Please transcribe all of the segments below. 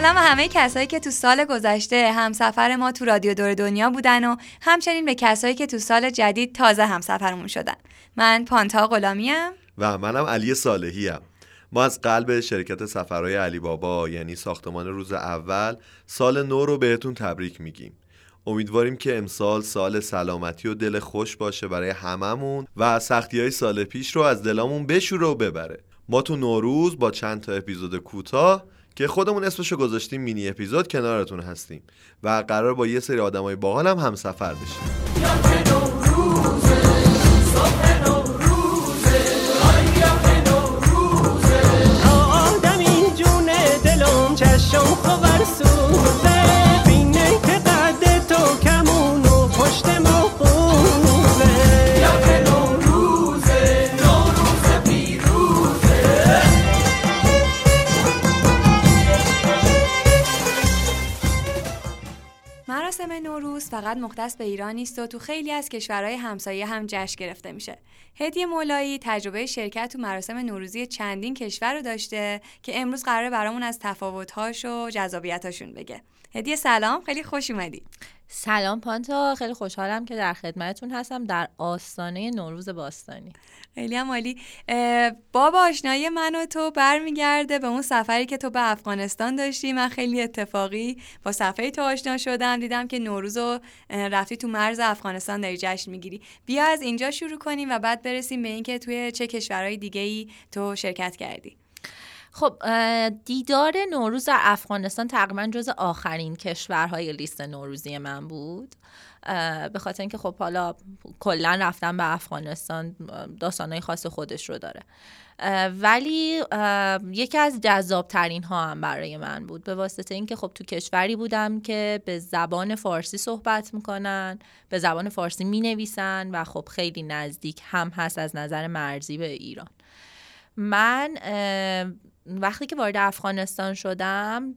سلام همه کسایی که تو سال گذشته همسفر ما تو رادیو دور دنیا بودن و همچنین به کسایی که تو سال جدید تازه همسفرمون شدن. من پانتا غلامیم. و منم علی صالحی هم. ما از قلب شرکت سفرهای علی بابا یعنی ساختمان روز اول سال نو رو بهتون تبریک میگیم. امیدواریم که امسال سال سلامتی و دل خوش باشه برای هممون و سختی های سال پیش رو از دلامون بشوره و ببره. ما تو نوروز با چند تا اپیزود کوتاه که خودمون اسمشو گذاشتیم مینی اپیزود کنارتون هستیم و قرار با یه سری آدمای باحال هم همسفر بشیم. مراسم نوروز فقط مختص به ایران نیست و تو خیلی از کشورهای همسایه هم جشن گرفته میشه. هدیه مولایی تجربه شرکت تو مراسم نوروزی چندین کشور رو داشته که امروز قراره برامون از تفاوت‌هاش و جذابیتاشون بگه. هدیه سلام خیلی خوش اومدی. سلام پانتا خیلی خوشحالم که در خدمتتون هستم در آستانه نوروز باستانی. خیلی هم عالی. باب آشنایی من و تو برمیگرده به اون سفری که تو به افغانستان داشتی. من خیلی اتفاقی با صفحه تو آشنا شدم. دیدم که نوروز رفتی تو مرز افغانستان داری جشن می‌گیری. بیا از اینجا شروع کنیم و بعد برسیم به اینکه توی چه کشورهای دیگه ای تو شرکت کردی. خب دیدار نوروز در افغانستان تقریبا جز آخرین کشورهای لیست نوروزی من بود. به خاطر اینکه خب حالا کلا رفتن به افغانستان داستانهای خاص خودش رو داره. ولی یکی از جذاب ترین ها هم برای من بود. به واسطه اینکه خب تو کشوری بودم که به زبان فارسی صحبت می‌کنن به زبان فارسی می‌نویسن و خب خیلی نزدیک هم هست از نظر مرزی به ایران. من وقتی که وارد افغانستان شدم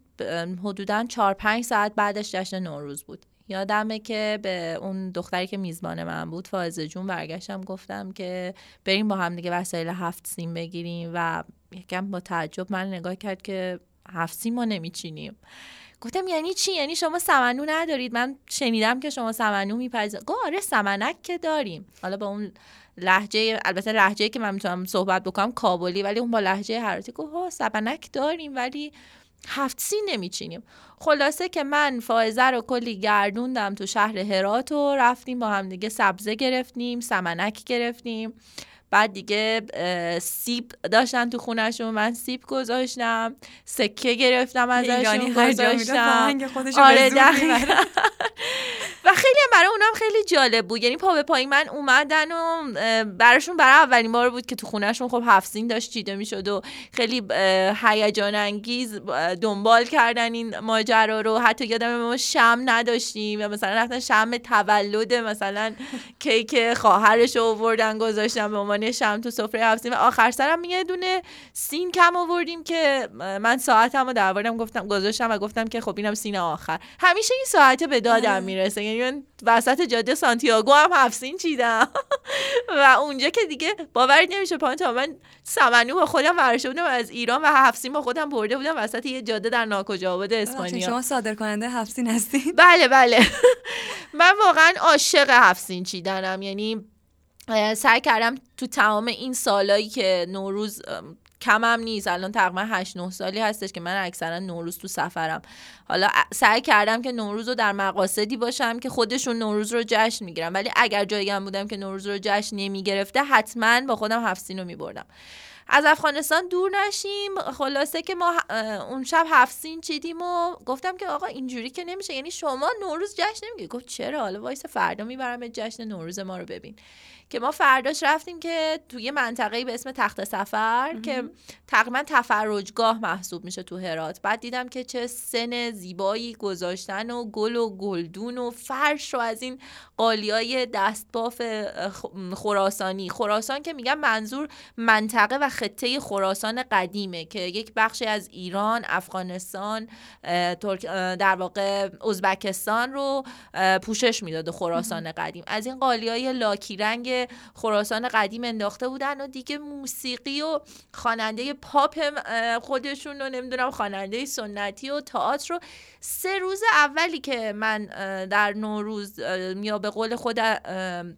حدودا چهار پنج ساعت بعدش جشن نوروز بود. یادمه که به اون دختری که میزبان من بود فائزه جون برگشتم گفتم که بریم با هم دیگه وسایل هفت سیم بگیریم و یکم با تعجب من نگاه کرد که هفت سیم ما نمیچینیم. گفتم یعنی چی؟ یعنی شما سمنو ندارید؟ من شنیدم که شما سمنو میپذیرید. گفت آره سمنک که داریم. حالا با اون لحجه البته لحجه که من می‌تونم صحبت بکنم کابلی ولی اون با لحجه حراتی گفت ها سبنک داریم ولی هفت سی نمیچینیم. خلاصه که من فائزه رو کلی گردوندم تو شهر هرات و رفتیم با هم دیگه سبزه گرفتیم سمنک گرفتیم. بعد دیگه سیب داشتن تو خونشون من سیب گذاشتم سکه گرفتم ازشون گذاشتم. آره و خیلی هم برای اونم خیلی جالب بود. یعنی پا به پای من اومدن و براشون برای اولین بار بود که تو خونهشون خب هفت داشت چیده می‌شد و خیلی هیجان انگیز دنبال کردن این ماجرا رو. حتی یادم ما شم نداشتیم و مثلا رفتن شم تولد مثلا کیک خواهرش رو آوردن گذاشتن به عنوان شم تو سفره هفت و آخر سرم یه دونه سین کم آوردیم که من ساعتم رو دربارم گفتم گذاشتم و گفتم که خب اینم سین آخر. همیشه این ساعته به دادم. می‌رسه. یعنی من وسط جاده سانتیاگو هم هفت سین چیدم. و اونجا که دیگه باورت نمیشه پانتا من سمنو با خودم ورشته بودم از ایران و هفت سین با خودم برده بودم وسط یه جاده در ناکجا آباد اسپانیا. شما صادر کننده هفتین هستی بله بله. من واقعا عاشق هفت سین چیدنم. یعنی سعی کردم تو تمام این سالایی که نوروز کمم نیست. الان تقریبا 8 9 سالی هستش که من اکثرا نوروز تو سفرم. حالا سعی کردم که نوروز رو در مقاصدی باشم که خودشون نوروز رو جشن می‌گیرن ولی اگر جایی هم بودم که نوروز رو جشن نمی‌گرفتن حتما با خودم هفت سین رو میبردم. از افغانستان دور نشیم. خلاصه که ما اون شب هفت سین چیدیم و گفتم که آقا اینجوری که نمیشه. یعنی شما نوروز جشن نمی‌گیرید گفت چرا؟ حالا وایس فردا می‌برم جشن نوروز ما رو ببین. که ما فرداش رفتیم که توی منطقه‌ای به اسم تخت سفر که تقریبا تفرجگاه محسوب میشه تو هرات. بعد دیدم که چه سن زیبایی گذاشتن و گل و گلدون و فرش رو از این قالیای دستباف خراسانی. خراسان که میگم منظور منطقه و خطه خراسان قدیمه که یک بخشی از ایران افغانستان در واقع ازبکستان رو پوشش می‌داد خراسان قدیم. از این قالی های لاکی رنگ خراسان قدیم انداخته بودن و دیگه موسیقی و خواننده پاپ خودشون رو نمی‌دونم خواننده سنتی و تئاتر رو. سه روز اولی که من در نوروز یا به قول خود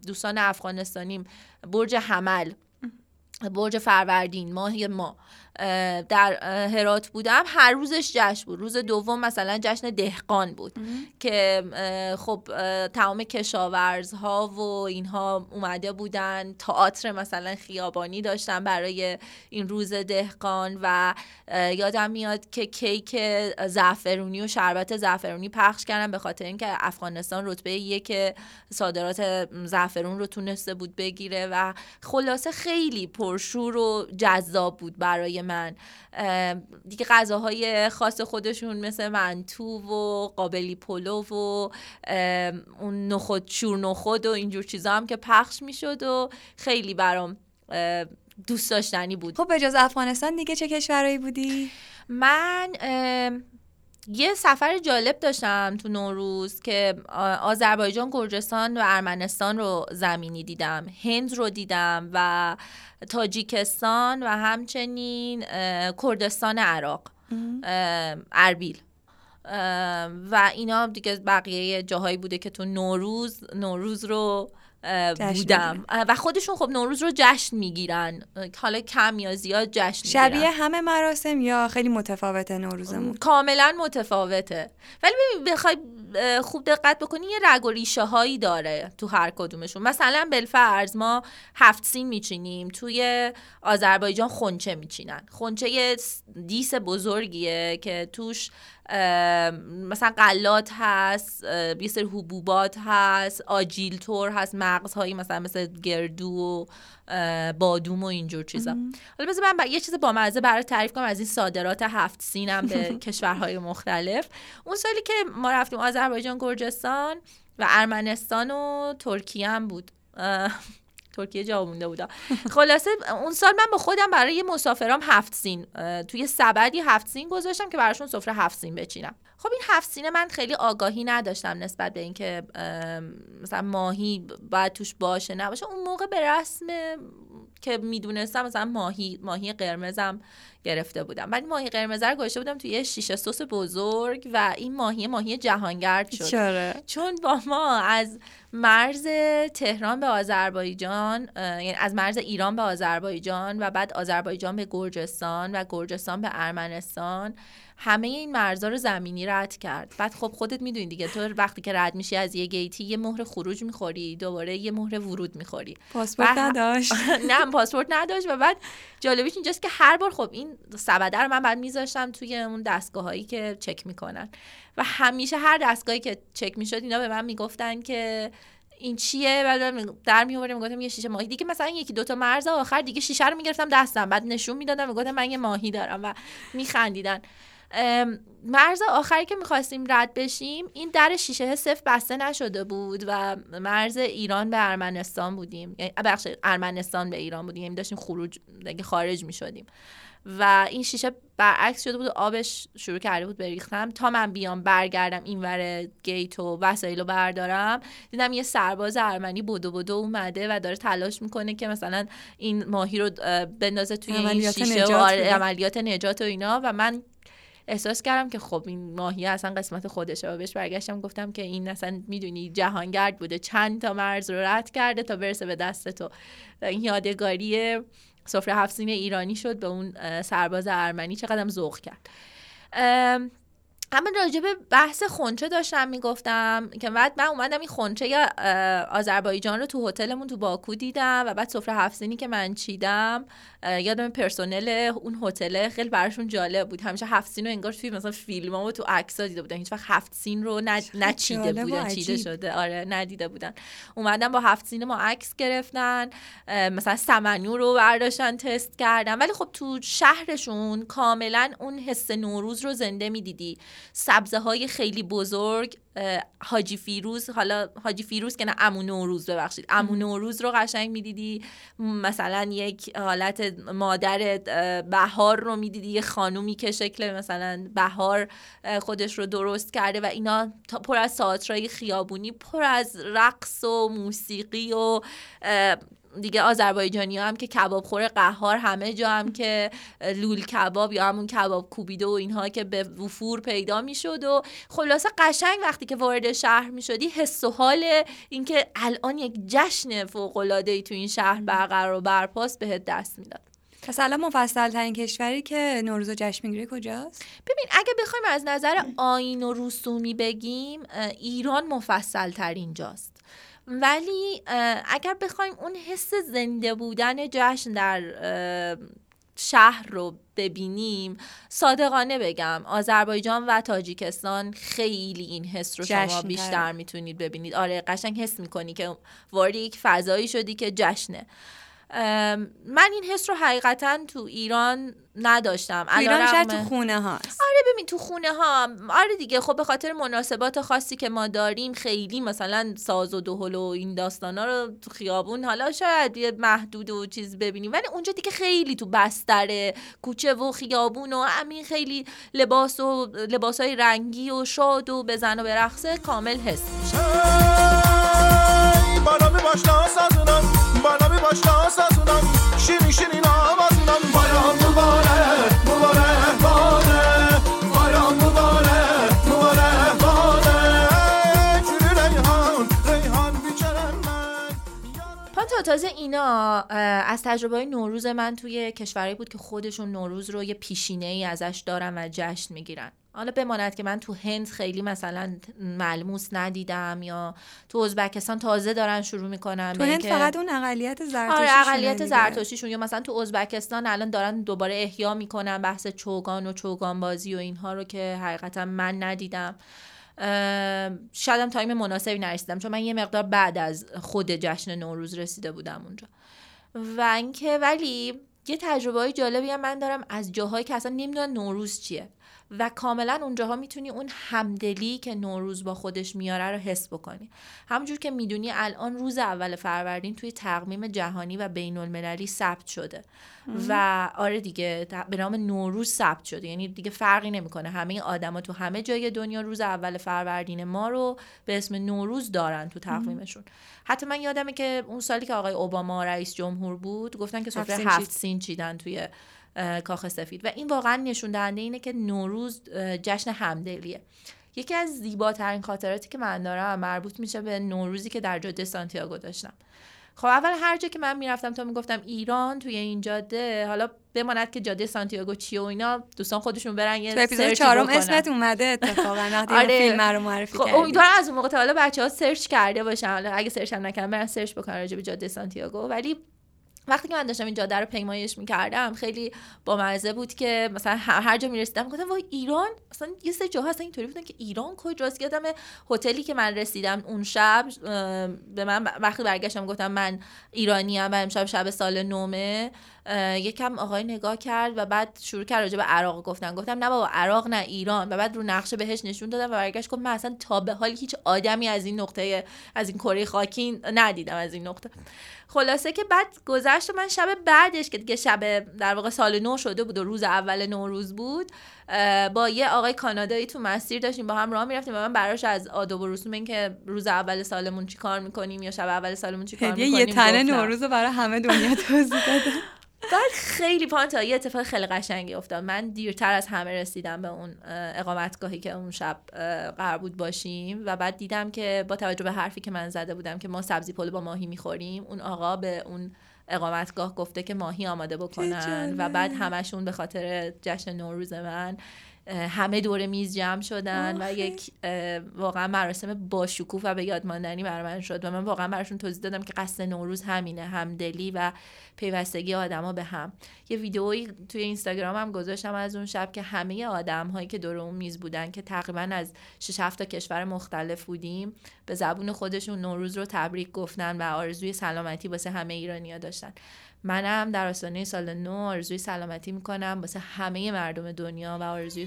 دوستان افغانستانیم برج حمل برج فروردین ماه ما. در هرات بودم. هر روزش جشن بود. روز دوم مثلا جشن دهقان بود که اه، خب تمام کشاورزها و اینها اومده بودن. تئاتر مثلا خیابانی داشتن برای این روز دهقان و یادم میاد که کیک زعفرونی و شربت زعفرونی پخش کردن به خاطر اینکه افغانستان رتبه یک صادرات زعفرون رو تونسته بود بگیره و خلاصه خیلی پرشور و جذاب بود برای من. دیگه غذاهای خاص خودشون مثل منتو و قابلی پلو و اون نخود شور نخود و اینجور چیزا هم که پخش می‌شد و خیلی برام دوست داشتنی بود. خب به جز افغانستان دیگه چه کشورهایی بودی؟ من یه سفر جالب داشتم تو نوروز که آذربایجان، گرجستان و ارمنستان رو زمینی دیدم هند رو دیدم و تاجیکستان و همچنین کردستان عراق اربیل. و اینا دیگه بقیه جاهایی بوده که تو نوروز نوروز رو بودم. و خودشون خب نوروز رو جشن می‌گیرن. حالا کم یا زیاد جشن می‌گیرن. شبیه همه مراسم یا خیلی متفاوته نوروزمون؟ کاملا متفاوته. ولی بخوای خوب دقت بکنی یه رگ و ریشه هایی داره تو هر کدومشون. مثلا بالفرض ما هفت سین میچینیم توی آذربایجان خونچه میچینن. خونچه یه دیس بزرگیه که توش مثلا قلات هست یه سری حبوبات هست آجیل تور هست مغزهایی مثلا مثل گردو و بادوم و اینجور چیزا. حالا بذار من یه چیز با مزه برای تعریف کنم از این صادرات هفت سینم به کشورهای مختلف. اون سالی که ما رفتیم آذربایجان گرجستان و ارمنستان و ترکیه هم بود. ترکیه جا مونده بودا خلاصه اون سال من با خودم برای مسافرام هفت سین توی سبدی هفت سین گذاشتم که براشون سفره هفت سین بچینم. خب این هفت سینه من خیلی آگاهی نداشتم نسبت به اینکه مثلا ماهی باید توش باشه نباشه. اون موقع به رسم که می‌دونستم مثلا ماهی ماهی قرمزم گرفته بودم. بعد ماهی قرمز رو گذاشته بودم توی یه شیشه سس بزرگ و این ماهی ماهی جهانگرد شد. چرا چون با ما از مرز تهران به آذربایجان یعنی از مرز ایران به آذربایجان و بعد آذربایجان به گرجستان و گرجستان به ارمنستان همه این مرزها رو زمینی رد کرد. بعد خب خودت می‌دونی دیگه تو وقتی که رد میشی از یه گیتی یه مهر خروج می‌خوری دوباره یه مهر ورود می‌خوری. پاسپورت نداشت. نه پاسپورت نداشت و بعد جالبیش اینجاست که هر بار خب این سبده رو من بعد میذاشتم توی اون دستگاه هایی که چک می‌کنن. و همیشه هر دستگاهی که چک می‌شد اینا به من می‌گفتن که این چیه؟ بعد در می آوردم می‌گفتم یه شیشه ماهی. دیگه مثلا یکی دوتا مرز آخر دیگه شیشه رو می‌گرفتم دستم. بعد نشون می‌دادم می‌گفتم من یه ماهی دارم. و میخندیدن. مرز آخری که می‌خواستیم رد بشیم این در شیشه صفر بسته نشده بود و مرز ایران به ارمنستان بودیم. یعنی بخش ارمنستان به ایران بودیم. یعنی داشتیم خروج دیگه خارج می‌شدیم. و این شیشه برعکس شده بود و آبش شروع کرده بود بریختم. تا من بیام برگردم اینور گیت و وسایل رو بردارم دیدم یه سرباز ارمنی بدو بدو اومده و داره تلاش می‌کنه که مثلا این ماهی رو بندازه توی این شیشه و. عملیات نجات و اینا. و من احساس کردم که خب این ماهی اصلا قسمت خودشه و بهش برگشتم گفتم که این اصلا می‌دونی جهانگرد بوده. چند تا مرز رو رد کرده تا برسه به دست تو. این یادگاری سفره هفت ایرانی شد به اون سرباز ارمنی. چقدرم ذوق کرد. اما راجع به بحث خونچه داشتم می‌گفتم که بعد من اومدم این خونچه آذربایجان رو تو هتلمون تو باکو دیدم و بعد سفره هفت سینی که من چیدم یادم پرسنل اون هتل خیلی براشون جالب بود. همیشه هفت سین رو انگار توی مثلا فیلم و تو عکس‌ها دیده بودن. هیچ وقت هفت سین رو نچیده بودن چیده. شده. آره ندیده بودن. اومدن با هفت سین ما عکس گرفتن مثلا سمنو رو برداشتن تست کردن. ولی خب تو شهرشون کاملا اون حس نوروز رو زنده می‌دیدی. سبزه های خیلی بزرگ حاجی فیروز حالا حاجی فیروز که نه امو نوروز ببخشید. امو نوروز رو قشنگ می‌دیدی. مثلا یک حالت مادر بهار رو می‌دیدی. یه خانومی که شکل مثلا بهار خودش رو درست کرده و اینا پر از تئاترای خیابونی پر از رقص و موسیقی و دیگه آذربایجانی هم که کباب خور قهار همه جا هم که لول کباب یا همون کباب کوبیده و اینها که به وفور پیدا می‌شد و خلاصه قشنگ وقتی که وارد شهر می‌شدی حس و حال اینکه الان یک جشن فوق العاده ای تو این شهر برقرار و برپاست بهت دست می‌داد. پس الان مفصل ترین کشوری که نوروز و جشن می‌گیره کجاست؟ ببین اگه بخوایم از نظر آین و رسومی بگیم ایران مفصل ترین جاست. ولی اگر بخوایم اون حس زنده بودن جشن در شهر رو ببینیم. صادقانه بگم آذربایجان و تاجیکستان خیلی این حس رو شما بیشتر. می‌تونید ببینید. آره قشنگ حس می‌کنی که وارد یک فضایی شدی که جشنه. من این حس رو حقیقتا تو ایران نداشتم. تو ایران شاید تو خونه هاست. آره ببین تو خونه ها. آره دیگه خب به خاطر مناسبات خاصی که ما داریم خیلی مثلا ساز و دهل و این داستانا رو تو خیابون حالا شاید یه محدود و چیز ببینیم. ولی اونجا دیگه خیلی تو بستره کوچه و خیابون و همین خیلی لباس و لباس های رنگی و شاد و بزن و برقصه کامل حس میشه. تازه اینا از تجربه نوروز من توی کشوری بود که خودشون نوروز رو یه پیشینه ای ازش دارن و جشن می‌گیرن. حالا بماند که من تو هند خیلی مثلا ملموس ندیدم یا تو ازبکستان تازه دارن شروع می‌کنن تو هند فقط اون اقلیت زرتشتی آره اقلیت زرتشتیشون یا مثلا تو ازبکستان الان دارن دوباره احیا می‌کنن بحث چوگان و چوگان بازی و اینها رو که حقیقتا من ندیدم. شایدم تایم مناسبی نرسیدم چون من یه مقدار بعد از خود جشن نوروز رسیده بودم اونجا. و اینکه ولی یه تجربه های جالبی هم من دارم از جاهایی که اصلا نمی‌دونن نوروز چیه. و کاملا اونجاها می‌تونی اون همدلی که نوروز با خودش میاره رو حس بکنی. همونجور که می‌دونی الان روز اول فروردین توی تقویم جهانی و بین المللی ثبت شده. و آره دیگه به نام نوروز ثبت شده. یعنی دیگه فرقی نمی‌کنه. همه آدما تو همه جای دنیا روز اول فروردین ما رو به اسم نوروز دارن تو تقویمشون. حتی من یادمه که اون سالی که آقای اوباما رئیس جمهور بود گفتن که سفره هفت. سین چیدن توی کاخ سفید. و این واقعا نشون دهنده اینه که نوروز جشن همدلیه. یکی از زیباترین خاطراتی که من دارم مربوط میشه به نوروزی که در جاده سانتیاگو داشتم. خب اول هر جا که من می‌رفتم تا می‌گفتم ایران توی این جاده حالا بماند که جاده سانتیاگو چیه و اینا دوستان خودشون برن یه تو اپیزود چهارم. اسمت اومده اتفاقا وقتی آره. فیلم رو معرفی خب امیدوارم از اون موقع تا حالا بچه ها search کرده باشن. حالا اگه search هم نکردن برن search بکنن راجع به جاده سانتیاگو. ولی وقتی که من داشتم این جاده رو پیمایش می‌کردم خیلی بامزه بود که مثلا هر جا می‌رسیدم گفتم وای ایران؟ اصلا یه سری جاها اصلا اینطوری بودن که ایران کجاست؟ یادم هتلی که من رسیدم اون شب به من وقتی برگشتم گفتم من ایرانی ام و امشب شب سال نومه. یکم آقای نگاه کرد و بعد شروع کرد راجع به عراق گفتن. گفتم نه بابا عراق نه ایران. و بعد رو نقشه بهش نشون دادم و برگشت گفت من اصلا تا به حال هیچ آدمی از این نقطه از این کره خاکی ندیدم از این نقطه. خلاصه که بعد گذشت و من شب بعدش که دیگه شب در واقع سال نو شده بود و روز اول نوروز بود با یه آقای کانادایی تو مسیر داشتیم با هم راه می‌رفتیم و من براش از آداب و رسوم این که روز اول سالمون چی کار می‌کنیم یا شب اول سالمون چی کار هدیه می‌کنیم یه تنه. نوروز رو برای همه دنیا توضیح داده. بعد خیلی پانتا یه اتفاق خیلی قشنگی افتاد. من دیرتر از همه رسیدم به اون اه، اقامتگاهی که اون شب قرار بود باشیم و بعد دیدم که با توجه به حرفی که من زده بودم که ما سبزی پلو با ماهی می‌خوریم اون آقا به اون اقامتگاه گفته که ماهی آماده بکنن و بعد همشون به خاطر جشن نوروز من همه دور میز جمع شدن و یک واقعا مراسم با شکوه و به یاد ماندنی برای من شد و من واقعا براشون توضیح دادم که قصد نوروز همینه همدلی و پیوستگی آدما به هم. یه ویدئویی توی اینستاگرام هم گذاشتم از اون شب که همه آدم هایی که دور اون میز بودن که تقریبا از 6 7 تا کشور مختلف بودیم به زبون خودشون نوروز رو تبریک گفتن و آرزوی سلامتی واسه همه ایرانیا داشتن. منم در آستانه سال نو آرزوی سلامتی می‌کنم واسه همه مردم دنیا و آرزوی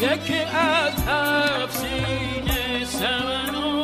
یکی از هفت سینه سمنو